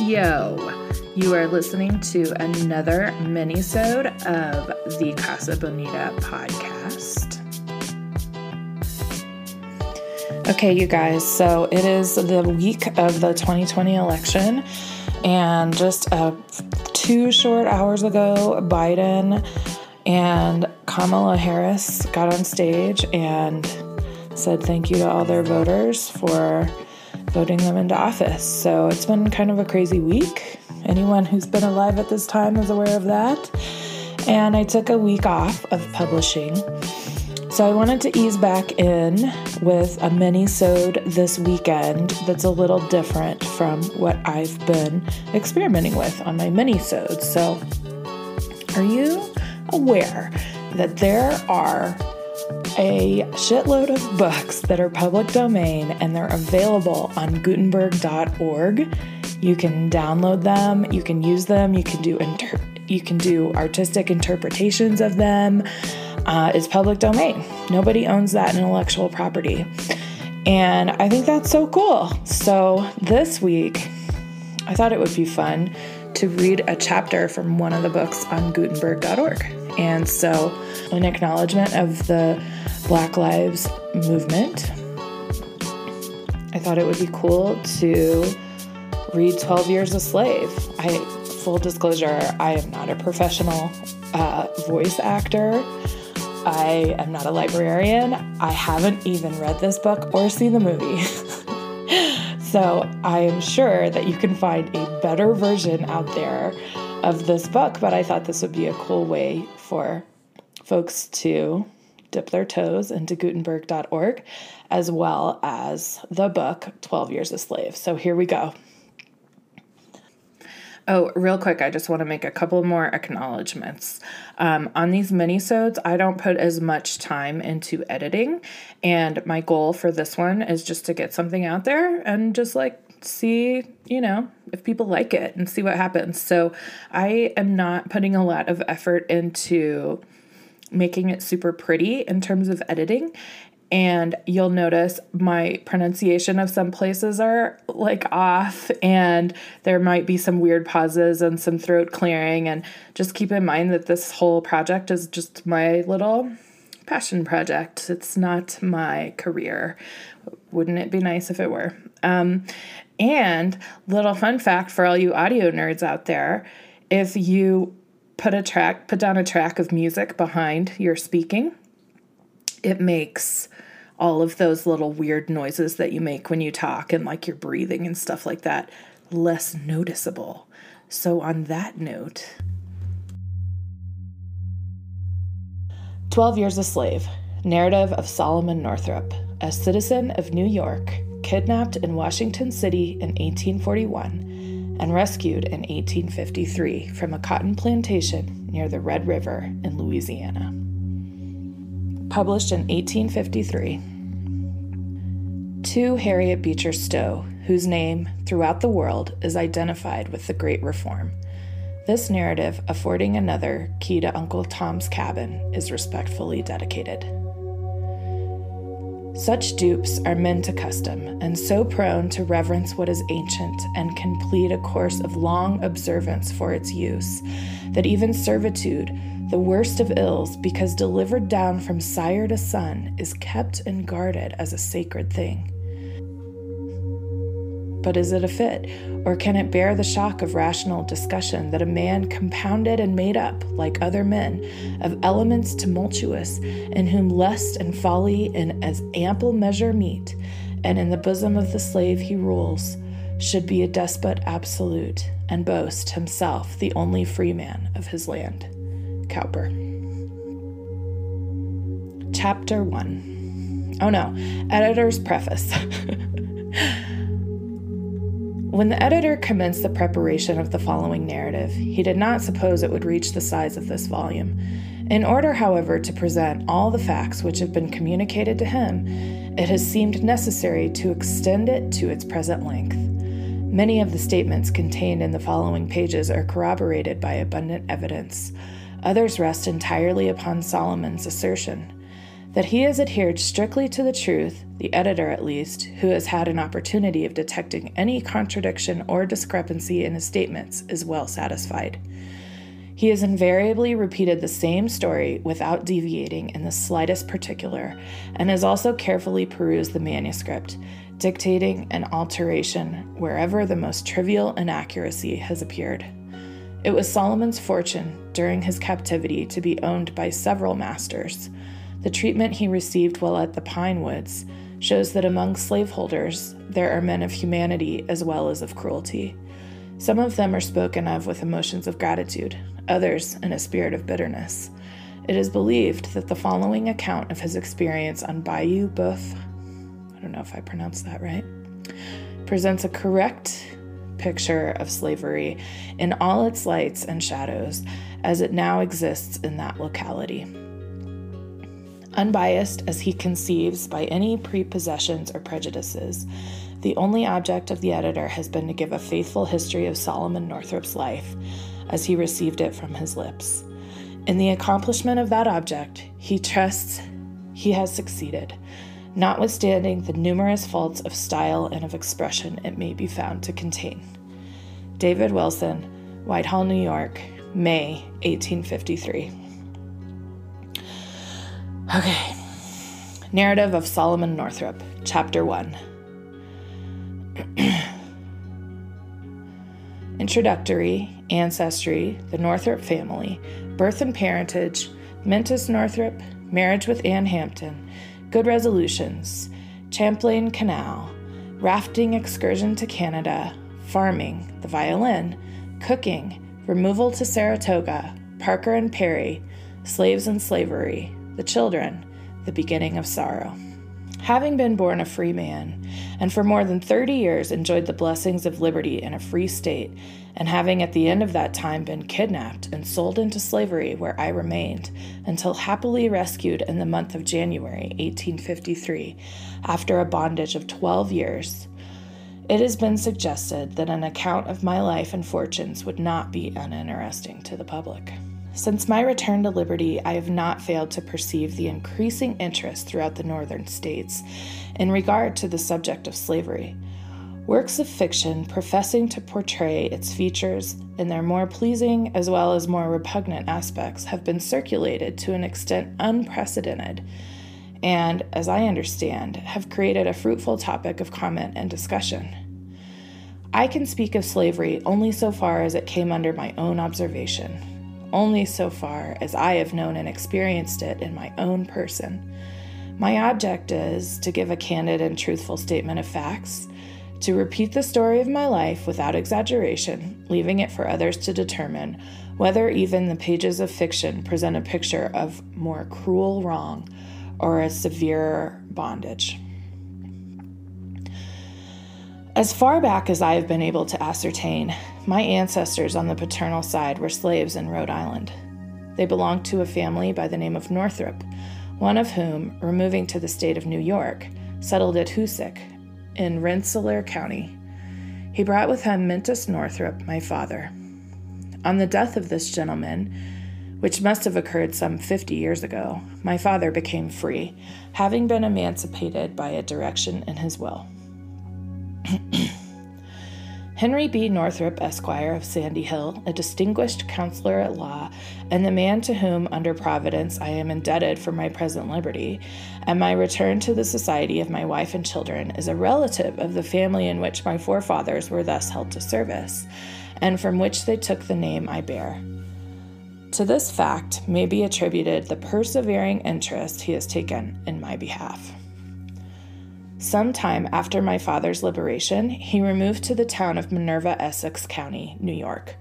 Yo, you are listening to another mini-sode of the Casa Bonita podcast. Okay, you guys, so it is the week of the 2020 election, and just uh, two short hours ago, Biden and Kamala Harris got on stage and said thank you to all their voters for voting them into office. So it's been kind of a crazy week. Anyone who's been alive at this time is aware of that. And I took a week off of publishing. So I wanted to ease back in with a mini-sode this weekend that's a little different from what I've been experimenting with on my mini-sodes. So are you aware that there are a shitload of books that are public domain and they're available on Gutenberg.org. You can download them, you can use them, you can do inter- you can do artistic interpretations of them. Uh, it's public domain. Nobody owns that intellectual property. And I think that's so cool. So this week, I thought it would be fun to read a chapter from one of the books on Gutenberg.org. And so, an acknowledgement of the Black Lives Movement, I thought it would be cool to read 12 Years a Slave. I, full disclosure, I am not a professional uh, voice actor. I am not a librarian. I haven't even read this book or seen the movie. so I am sure that you can find a better version out there of this book, but I thought this would be a cool way for folks to dip their toes into Gutenberg.org, as well as the book 12 Years a Slave. So here we go. Oh, real quick, I just want to make a couple more acknowledgments. Um, on these mini-sodes, I don't put as much time into editing, and my goal for this one is just to get something out there and just like see, you know, if people like it and see what happens. So I am not putting a lot of effort into making it super pretty in terms of editing. And you'll notice my pronunciation of some places are like off, and there might be some weird pauses and some throat clearing. And just keep in mind that this whole project is just my little passion project. It's not my career. Wouldn't it be nice if it were? Um, and little fun fact for all you audio nerds out there, if you put a track, put down a track of music behind your speaking, it makes all of those little weird noises that you make when you talk and like your breathing and stuff like that less noticeable. So, on that note, 12 Years a Slave Narrative of Solomon Northup, a citizen of New York, kidnapped in Washington City in 1841 and rescued in 1853 from a cotton plantation near the Red River in Louisiana. Published in 1853. To Harriet Beecher Stowe, whose name throughout the world is identified with the Great Reform. This narrative, affording another key to Uncle Tom's Cabin, is respectfully dedicated. Such dupes are men to custom, and so prone to reverence what is ancient, and can plead a course of long observance for its use, that even servitude, the worst of ills, because delivered down from sire to son, is kept and guarded as a sacred thing. But is it a fit, or can it bear the shock of rational discussion that a man compounded and made up, like other men, of elements tumultuous, in whom lust and folly in as ample measure meet, and in the bosom of the slave he rules, should be a despot absolute, and boast himself the only free man of his land? Cowper. Chapter 1. Oh no, editor's preface. When the editor commenced the preparation of the following narrative, he did not suppose it would reach the size of this volume. In order, however, to present all the facts which have been communicated to him, it has seemed necessary to extend it to its present length. Many of the statements contained in the following pages are corroborated by abundant evidence. Others rest entirely upon Solomon's assertion. That he has adhered strictly to the truth, the editor at least, who has had an opportunity of detecting any contradiction or discrepancy in his statements, is well satisfied. He has invariably repeated the same story without deviating in the slightest particular, and has also carefully perused the manuscript, dictating an alteration wherever the most trivial inaccuracy has appeared. It was Solomon's fortune during his captivity to be owned by several masters. The treatment he received while at the Pine Woods shows that among slaveholders there are men of humanity as well as of cruelty. Some of them are spoken of with emotions of gratitude, others in a spirit of bitterness. It is believed that the following account of his experience on Bayou Boeuf, I don't know if I pronounced that right, presents a correct picture of slavery in all its lights and shadows as it now exists in that locality. Unbiased as he conceives by any prepossessions or prejudices, the only object of the editor has been to give a faithful history of Solomon Northrop's life as he received it from his lips. In the accomplishment of that object, he trusts he has succeeded, notwithstanding the numerous faults of style and of expression it may be found to contain. David Wilson, Whitehall, New York, May 1853. Okay. Narrative of Solomon Northrop, Chapter 1. Introductory, Ancestry, the Northrop Family, Birth and Parentage, Mintus Northrop, Marriage with Anne Hampton, Good Resolutions, Champlain Canal, Rafting Excursion to Canada, Farming, the Violin, Cooking, Removal to Saratoga, Parker and Perry, Slaves and Slavery, The Children, The Beginning of Sorrow. Having been born a free man, and for more than 30 years enjoyed the blessings of liberty in a free state, and having at the end of that time been kidnapped and sold into slavery where I remained, until happily rescued in the month of January 1853, after a bondage of 12 years, it has been suggested that an account of my life and fortunes would not be uninteresting to the public. Since my return to liberty, I have not failed to perceive the increasing interest throughout the northern states in regard to the subject of slavery. Works of fiction professing to portray its features in their more pleasing as well as more repugnant aspects have been circulated to an extent unprecedented and, as I understand, have created a fruitful topic of comment and discussion. I can speak of slavery only so far as it came under my own observation only so far as I have known and experienced it in my own person. My object is to give a candid and truthful statement of facts, to repeat the story of my life without exaggeration, leaving it for others to determine whether even the pages of fiction present a picture of more cruel wrong or a severer bondage. As far back as I have been able to ascertain, my ancestors on the paternal side were slaves in Rhode Island. They belonged to a family by the name of Northrop, one of whom, removing to the state of New York, settled at Hoosick in Rensselaer County. He brought with him Mintus Northrop, my father. On the death of this gentleman, which must have occurred some 50 years ago, my father became free, having been emancipated by a direction in his will. Henry B. Northrop, Esquire of Sandy Hill, a distinguished counselor at law, and the man to whom, under Providence, I am indebted for my present liberty, and my return to the society of my wife and children, is a relative of the family in which my forefathers were thus held to service, and from which they took the name I bear. To this fact may be attributed the persevering interest he has taken in my behalf. Some time after my father's liberation, he removed to the town of Minerva, Essex County, New York,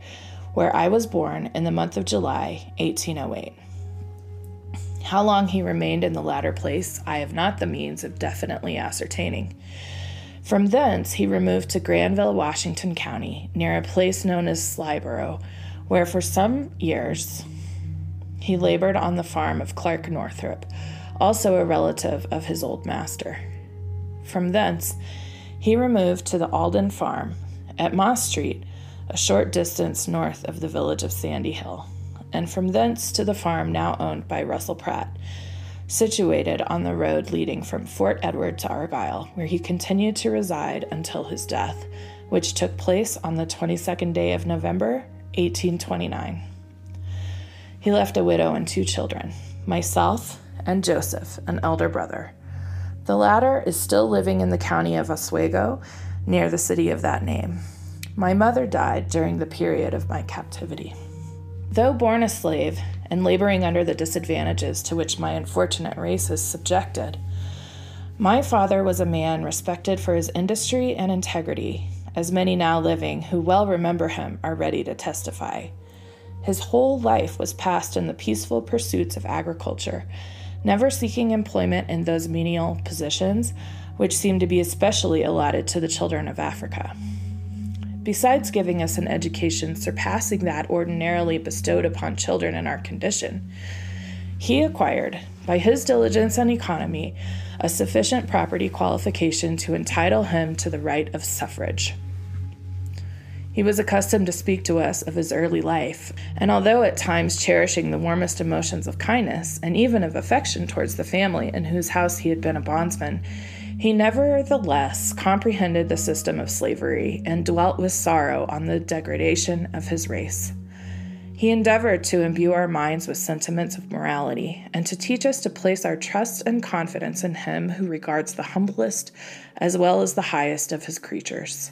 where I was born in the month of July, 1808. How long he remained in the latter place, I have not the means of definitely ascertaining. From thence, he removed to Granville, Washington County, near a place known as Slyboro, where for some years he labored on the farm of Clark Northrop, also a relative of his old master. From thence, he removed to the Alden farm at Moss Street, a short distance north of the village of Sandy Hill, and from thence to the farm now owned by Russell Pratt, situated on the road leading from Fort Edward to Argyle, where he continued to reside until his death, which took place on the 22nd day of November, 1829. He left a widow and two children, myself and Joseph, an elder brother. The latter is still living in the county of Oswego, near the city of that name. My mother died during the period of my captivity. Though born a slave and laboring under the disadvantages to which my unfortunate race is subjected, my father was a man respected for his industry and integrity, as many now living who well remember him are ready to testify. His whole life was passed in the peaceful pursuits of agriculture, never seeking employment in those menial positions which seem to be especially allotted to the children of Africa. Besides giving us an education surpassing that ordinarily bestowed upon children in our condition, he acquired, by his diligence and economy, a sufficient property qualification to entitle him to the right of suffrage. He was accustomed to speak to us of his early life, and although at times cherishing the warmest emotions of kindness and even of affection towards the family in whose house he had been a bondsman, he nevertheless comprehended the system of slavery and dwelt with sorrow on the degradation of his race. He endeavored to imbue our minds with sentiments of morality and to teach us to place our trust and confidence in him who regards the humblest as well as the highest of his creatures.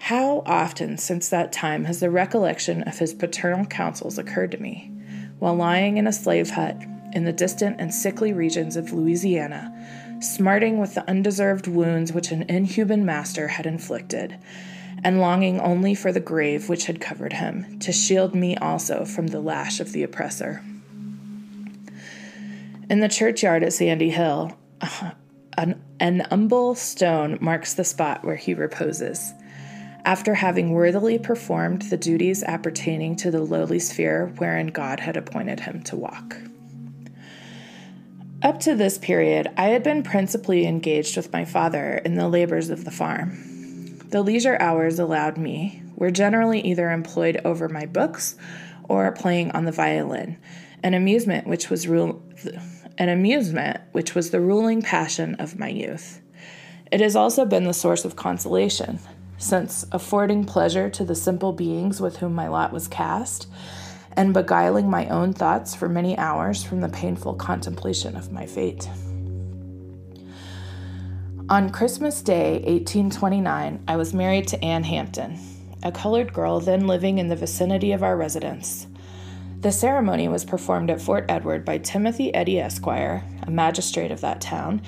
How often since that time has the recollection of his paternal counsels occurred to me, while lying in a slave hut in the distant and sickly regions of Louisiana, smarting with the undeserved wounds which an inhuman master had inflicted, and longing only for the grave which had covered him, to shield me also from the lash of the oppressor. In the churchyard at Sandy Hill, an, an humble stone marks the spot where he reposes after having worthily performed the duties appertaining to the lowly sphere wherein God had appointed him to walk. Up to this period, I had been principally engaged with my father in the labors of the farm. The leisure hours allowed me were generally either employed over my books or playing on the violin, an amusement which was ru- an amusement which was the ruling passion of my youth. It has also been the source of consolation, since affording pleasure to the simple beings with whom my lot was cast, and beguiling my own thoughts for many hours from the painful contemplation of my fate. On Christmas Day, 1829, I was married to Anne Hampton, a colored girl then living in the vicinity of our residence. The ceremony was performed at Fort Edward by Timothy Eddy Esquire, a magistrate of that town,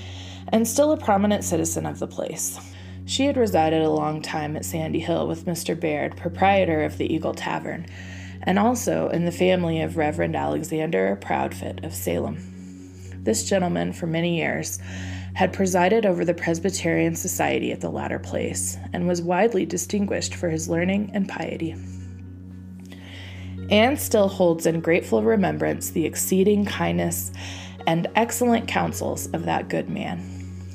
and still a prominent citizen of the place. She had resided a long time at Sandy Hill with Mr. Baird, proprietor of the Eagle Tavern, and also in the family of Reverend Alexander Proudfoot of Salem. This gentleman, for many years, had presided over the Presbyterian Society at the latter place and was widely distinguished for his learning and piety. Anne still holds in grateful remembrance the exceeding kindness and excellent counsels of that good man.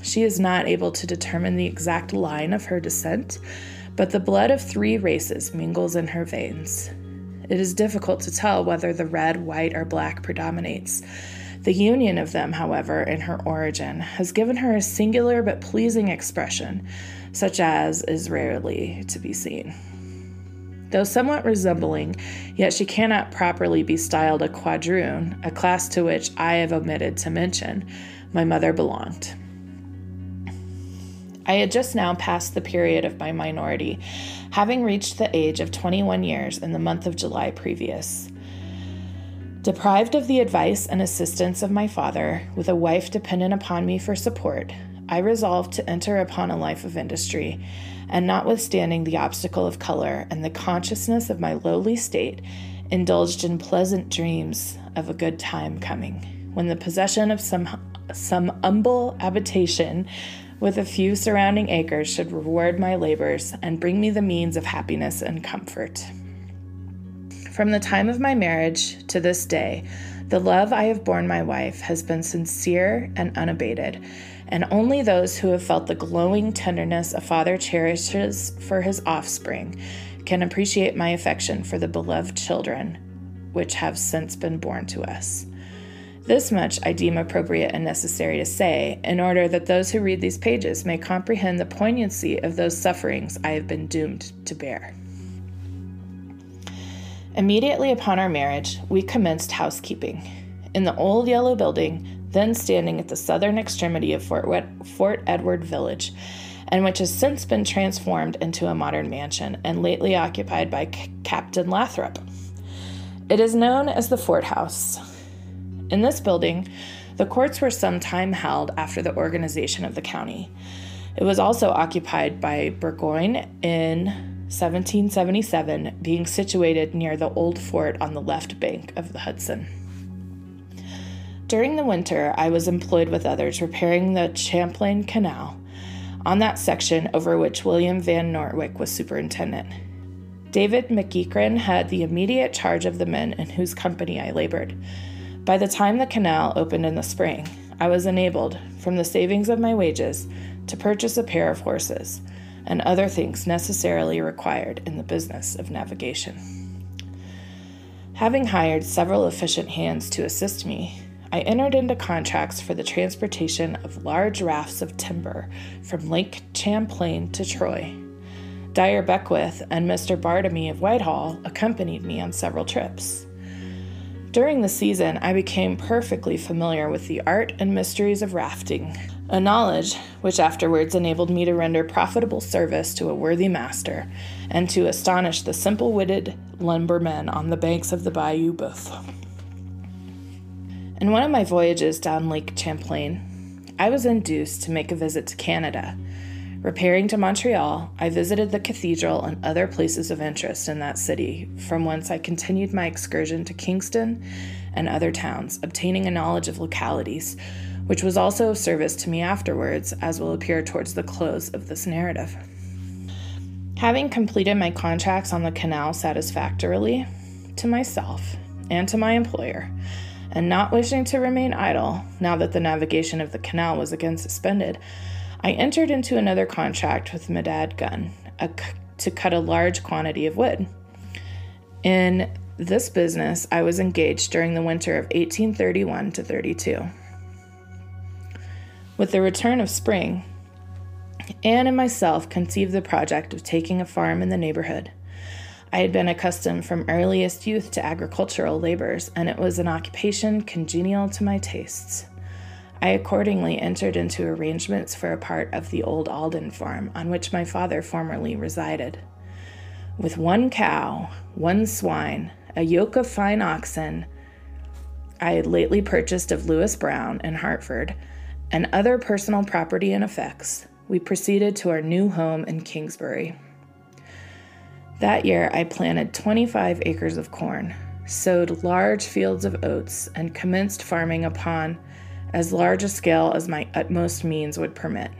She is not able to determine the exact line of her descent, but the blood of three races mingles in her veins. It is difficult to tell whether the red, white, or black predominates. The union of them, however, in her origin, has given her a singular but pleasing expression, such as is rarely to be seen. Though somewhat resembling, yet she cannot properly be styled a quadroon, a class to which I have omitted to mention, my mother belonged. I had just now passed the period of my minority, having reached the age of 21 years in the month of July previous. Deprived of the advice and assistance of my father, with a wife dependent upon me for support, I resolved to enter upon a life of industry, and notwithstanding the obstacle of color and the consciousness of my lowly state, indulged in pleasant dreams of a good time coming, when the possession of some some humble habitation with a few surrounding acres should reward my labors and bring me the means of happiness and comfort. From the time of my marriage to this day, the love I have borne my wife has been sincere and unabated, and only those who have felt the glowing tenderness a father cherishes for his offspring can appreciate my affection for the beloved children which have since been born to us. This much I deem appropriate and necessary to say, in order that those who read these pages may comprehend the poignancy of those sufferings I have been doomed to bear. Immediately upon our marriage, we commenced housekeeping. In the old yellow building, then standing at the southern extremity of Fort, Fort Edward Village, and which has since been transformed into a modern mansion and lately occupied by C- Captain Lathrop. It is known as the Fort House. In this building, the courts were sometime held after the organization of the county. It was also occupied by Burgoyne in 1777, being situated near the old fort on the left bank of the Hudson. During the winter, I was employed with others repairing the Champlain Canal on that section over which William Van Nortwick was superintendent. David McEachran had the immediate charge of the men in whose company I labored. By the time the canal opened in the spring, I was enabled, from the savings of my wages, to purchase a pair of horses and other things necessarily required in the business of navigation. Having hired several efficient hands to assist me, I entered into contracts for the transportation of large rafts of timber from Lake Champlain to Troy. Dyer Beckwith and Mr. Bartamy of Whitehall accompanied me on several trips. During the season, I became perfectly familiar with the art and mysteries of rafting, a knowledge which afterwards enabled me to render profitable service to a worthy master and to astonish the simple witted lumbermen on the banks of the Bayou Boeuf. In one of my voyages down Lake Champlain, I was induced to make a visit to Canada Repairing to Montreal, I visited the cathedral and other places of interest in that city, from whence I continued my excursion to Kingston and other towns, obtaining a knowledge of localities, which was also of service to me afterwards, as will appear towards the close of this narrative. Having completed my contracts on the canal satisfactorily to myself and to my employer, and not wishing to remain idle now that the navigation of the canal was again suspended, I entered into another contract with Medad Gunn a, to cut a large quantity of wood. In this business, I was engaged during the winter of 1831 to 32. With the return of spring, Anne and myself conceived the project of taking a farm in the neighborhood. I had been accustomed from earliest youth to agricultural labors, and it was an occupation congenial to my tastes. I accordingly entered into arrangements for a part of the old Alden farm on which my father formerly resided. With one cow, one swine, a yoke of fine oxen I had lately purchased of Lewis Brown in Hartford, and other personal property and effects, we proceeded to our new home in Kingsbury. That year, I planted 25 acres of corn, sowed large fields of oats, and commenced farming upon as large a scale as my utmost means would permit.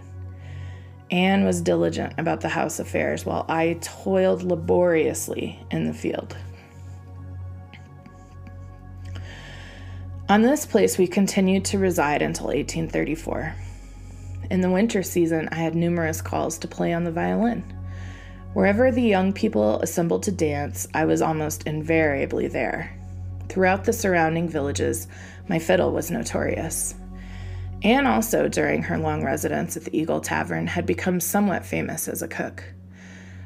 Anne was diligent about the house affairs while I toiled laboriously in the field. On this place, we continued to reside until 1834. In the winter season, I had numerous calls to play on the violin. Wherever the young people assembled to dance, I was almost invariably there. Throughout the surrounding villages, my fiddle was notorious. Anne also, during her long residence at the Eagle Tavern, had become somewhat famous as a cook.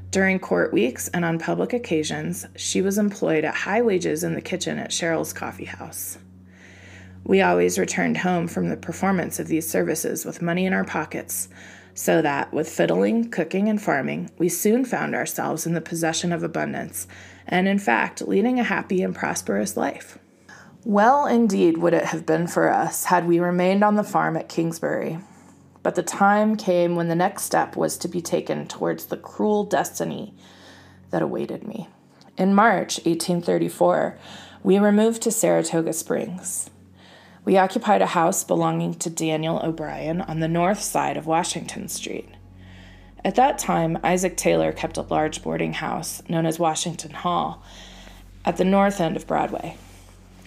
During court weeks and on public occasions, she was employed at high wages in the kitchen at Sherrill's Coffee House. We always returned home from the performance of these services with money in our pockets, so that, with fiddling, cooking, and farming, we soon found ourselves in the possession of abundance, and in fact, leading a happy and prosperous life. Well, indeed, would it have been for us had we remained on the farm at Kingsbury. But the time came when the next step was to be taken towards the cruel destiny that awaited me. In March 1834, we removed to Saratoga Springs. We occupied a house belonging to Daniel O'Brien on the north side of Washington Street. At that time, Isaac Taylor kept a large boarding house known as Washington Hall at the north end of Broadway.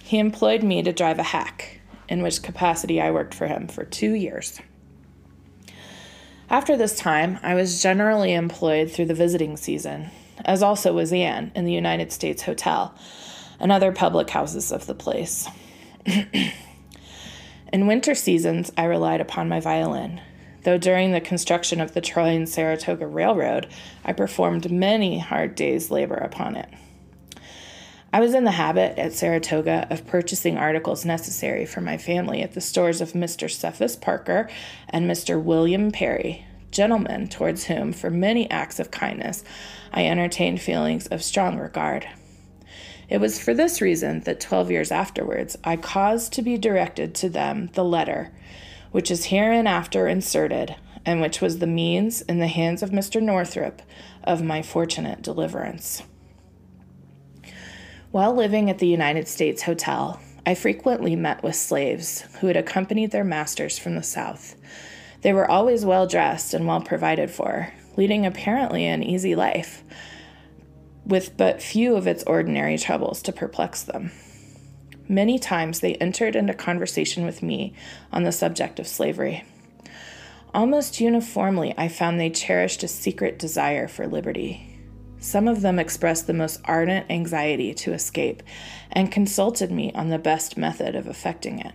He employed me to drive a hack, in which capacity I worked for him for two years. After this time, I was generally employed through the visiting season, as also was Anne in the United States Hotel and other public houses of the place. In winter seasons, I relied upon my violin, though during the construction of the Troy and Saratoga Railroad, I performed many hard days' labor upon it. I was in the habit at Saratoga of purchasing articles necessary for my family at the stores of Mr. Cephas Parker and Mr. William Perry, gentlemen towards whom, for many acts of kindness, I entertained feelings of strong regard. It was for this reason that 12 years afterwards I caused to be directed to them the letter, which is hereinafter inserted, and which was the means, in the hands of Mr. Northrop, of my fortunate deliverance. While living at the United States Hotel, I frequently met with slaves who had accompanied their masters from the South. They were always well dressed and well provided for, leading apparently an easy life with but few of its ordinary troubles to perplex them. Many times they entered into conversation with me on the subject of slavery. Almost uniformly, I found they cherished a secret desire for liberty. Some of them expressed the most ardent anxiety to escape and consulted me on the best method of effecting it.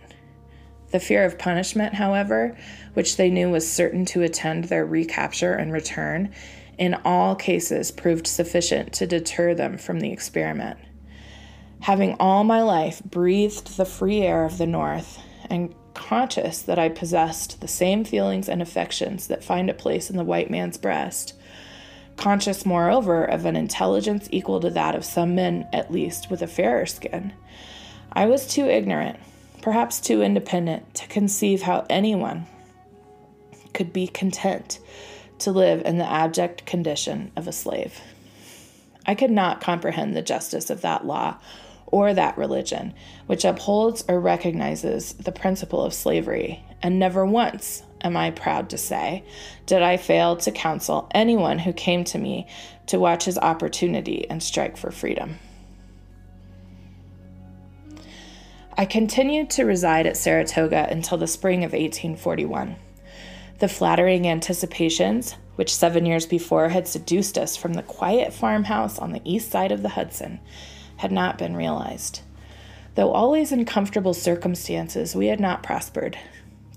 The fear of punishment, however, which they knew was certain to attend their recapture and return, in all cases proved sufficient to deter them from the experiment. Having all my life breathed the free air of the North and conscious that I possessed the same feelings and affections that find a place in the white man's breast, conscious, moreover, of an intelligence equal to that of some men, at least, with a fairer skin, I was too ignorant, perhaps too independent, to conceive how anyone could be content to live in the abject condition of a slave. I could not comprehend the justice of that law or that religion which upholds or recognizes the principle of slavery, and never once, am I proud to say, did I fail to counsel anyone who came to me to watch his opportunity and strike for freedom. I continued to reside at Saratoga until the spring of 1841. The flattering anticipations, which seven years before had seduced us from the quiet farmhouse on the east side of the Hudson, had not been realized. Though always in comfortable circumstances, we had not prospered.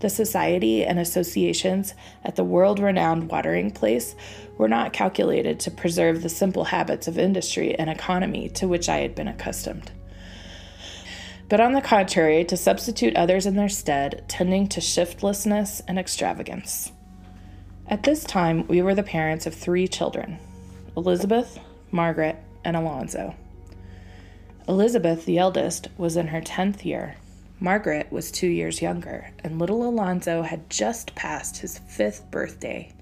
The society and associations at the world renowned watering place were not calculated to preserve the simple habits of industry and economy to which I had been accustomed but on the contrary, to substitute others in their stead, tending to shiftlessness and extravagance. At this time, we were the parents of three children Elizabeth, Margaret, and Alonzo. Elizabeth, the eldest, was in her 10th year. Margaret was two years younger, and little Alonzo had just passed his fifth birthday.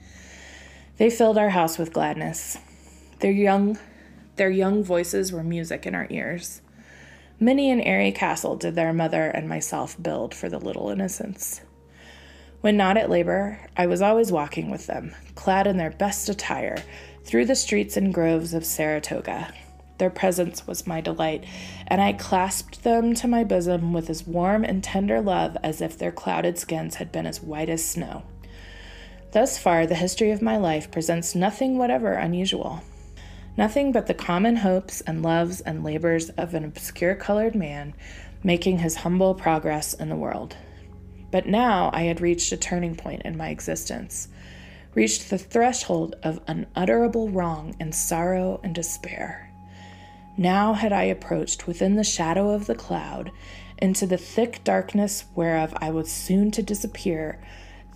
They filled our house with gladness. Their young, their young voices were music in our ears. Many an airy castle did their mother and myself build for the little innocents. When not at labor, I was always walking with them, clad in their best attire, through the streets and groves of Saratoga. Their presence was my delight, and I clasped them to my bosom with as warm and tender love as if their clouded skins had been as white as snow. Thus far, the history of my life presents nothing whatever unusual nothing but the common hopes and loves and labors of an obscure colored man making his humble progress in the world. But now I had reached a turning point in my existence, reached the threshold of unutterable wrong and sorrow and despair. Now had I approached within the shadow of the cloud into the thick darkness whereof I was soon to disappear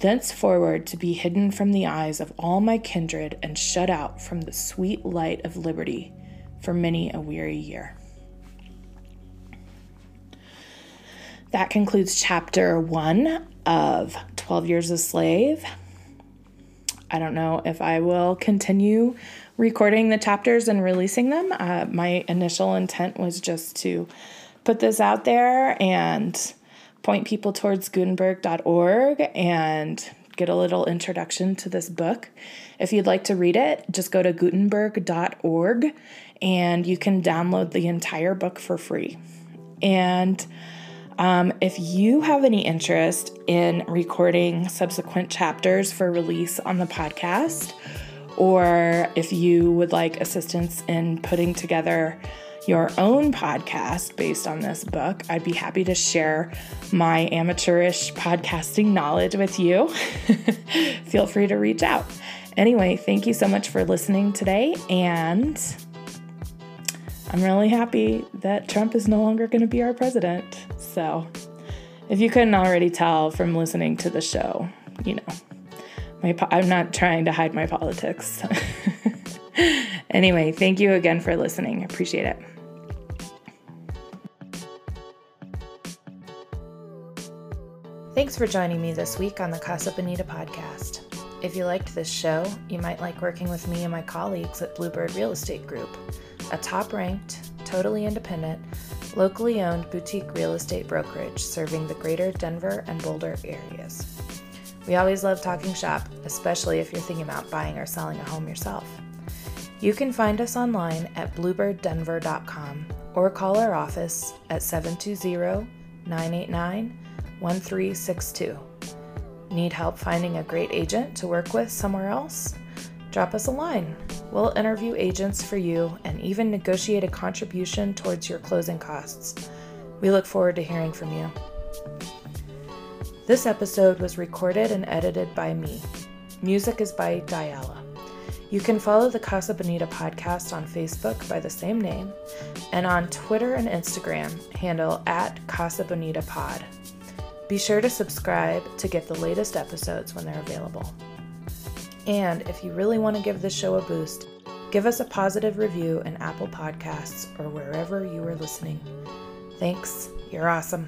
thenceforward to be hidden from the eyes of all my kindred and shut out from the sweet light of liberty for many a weary year. That concludes chapter one of 12 Years a Slave. I don't know if I will continue recording the chapters and releasing them. Uh, my initial intent was just to put this out there and point people towards Gutenberg.org and get a little introduction to this book. If you'd like to read it, just go to Gutenberg.org and you can download the entire book for free. And um, if you have any interest in recording subsequent chapters for release on the podcast, or if you would like assistance in putting together your own podcast based on this book, I'd be happy to share my amateurish podcasting knowledge with you. Feel free to reach out. Anyway, thank you so much for listening today, and I'm really happy that Trump is no longer going to be our president. So, if you couldn't already tell from listening to the show, you know, my I'm not trying to hide my politics. anyway, thank you again for listening. Appreciate it. Thanks for joining me this week on the Casa Bonita podcast. If you liked this show, you might like working with me and my colleagues at Bluebird Real Estate Group, a top ranked, totally independent, locally owned boutique real estate brokerage serving the greater Denver and Boulder areas. We always love talking shop, especially if you're thinking about buying or selling a home yourself. You can find us online at bluebirddenver.com or call our office at 720 989 1362. Need help finding a great agent to work with somewhere else? Drop us a line. We'll interview agents for you and even negotiate a contribution towards your closing costs. We look forward to hearing from you. This episode was recorded and edited by me. Music is by Diala. You can follow the Casa Bonita podcast on Facebook by the same name and on Twitter and Instagram, handle at Casa Bonita Pod. Be sure to subscribe to get the latest episodes when they're available. And if you really want to give this show a boost, give us a positive review in Apple Podcasts or wherever you are listening. Thanks. You're awesome.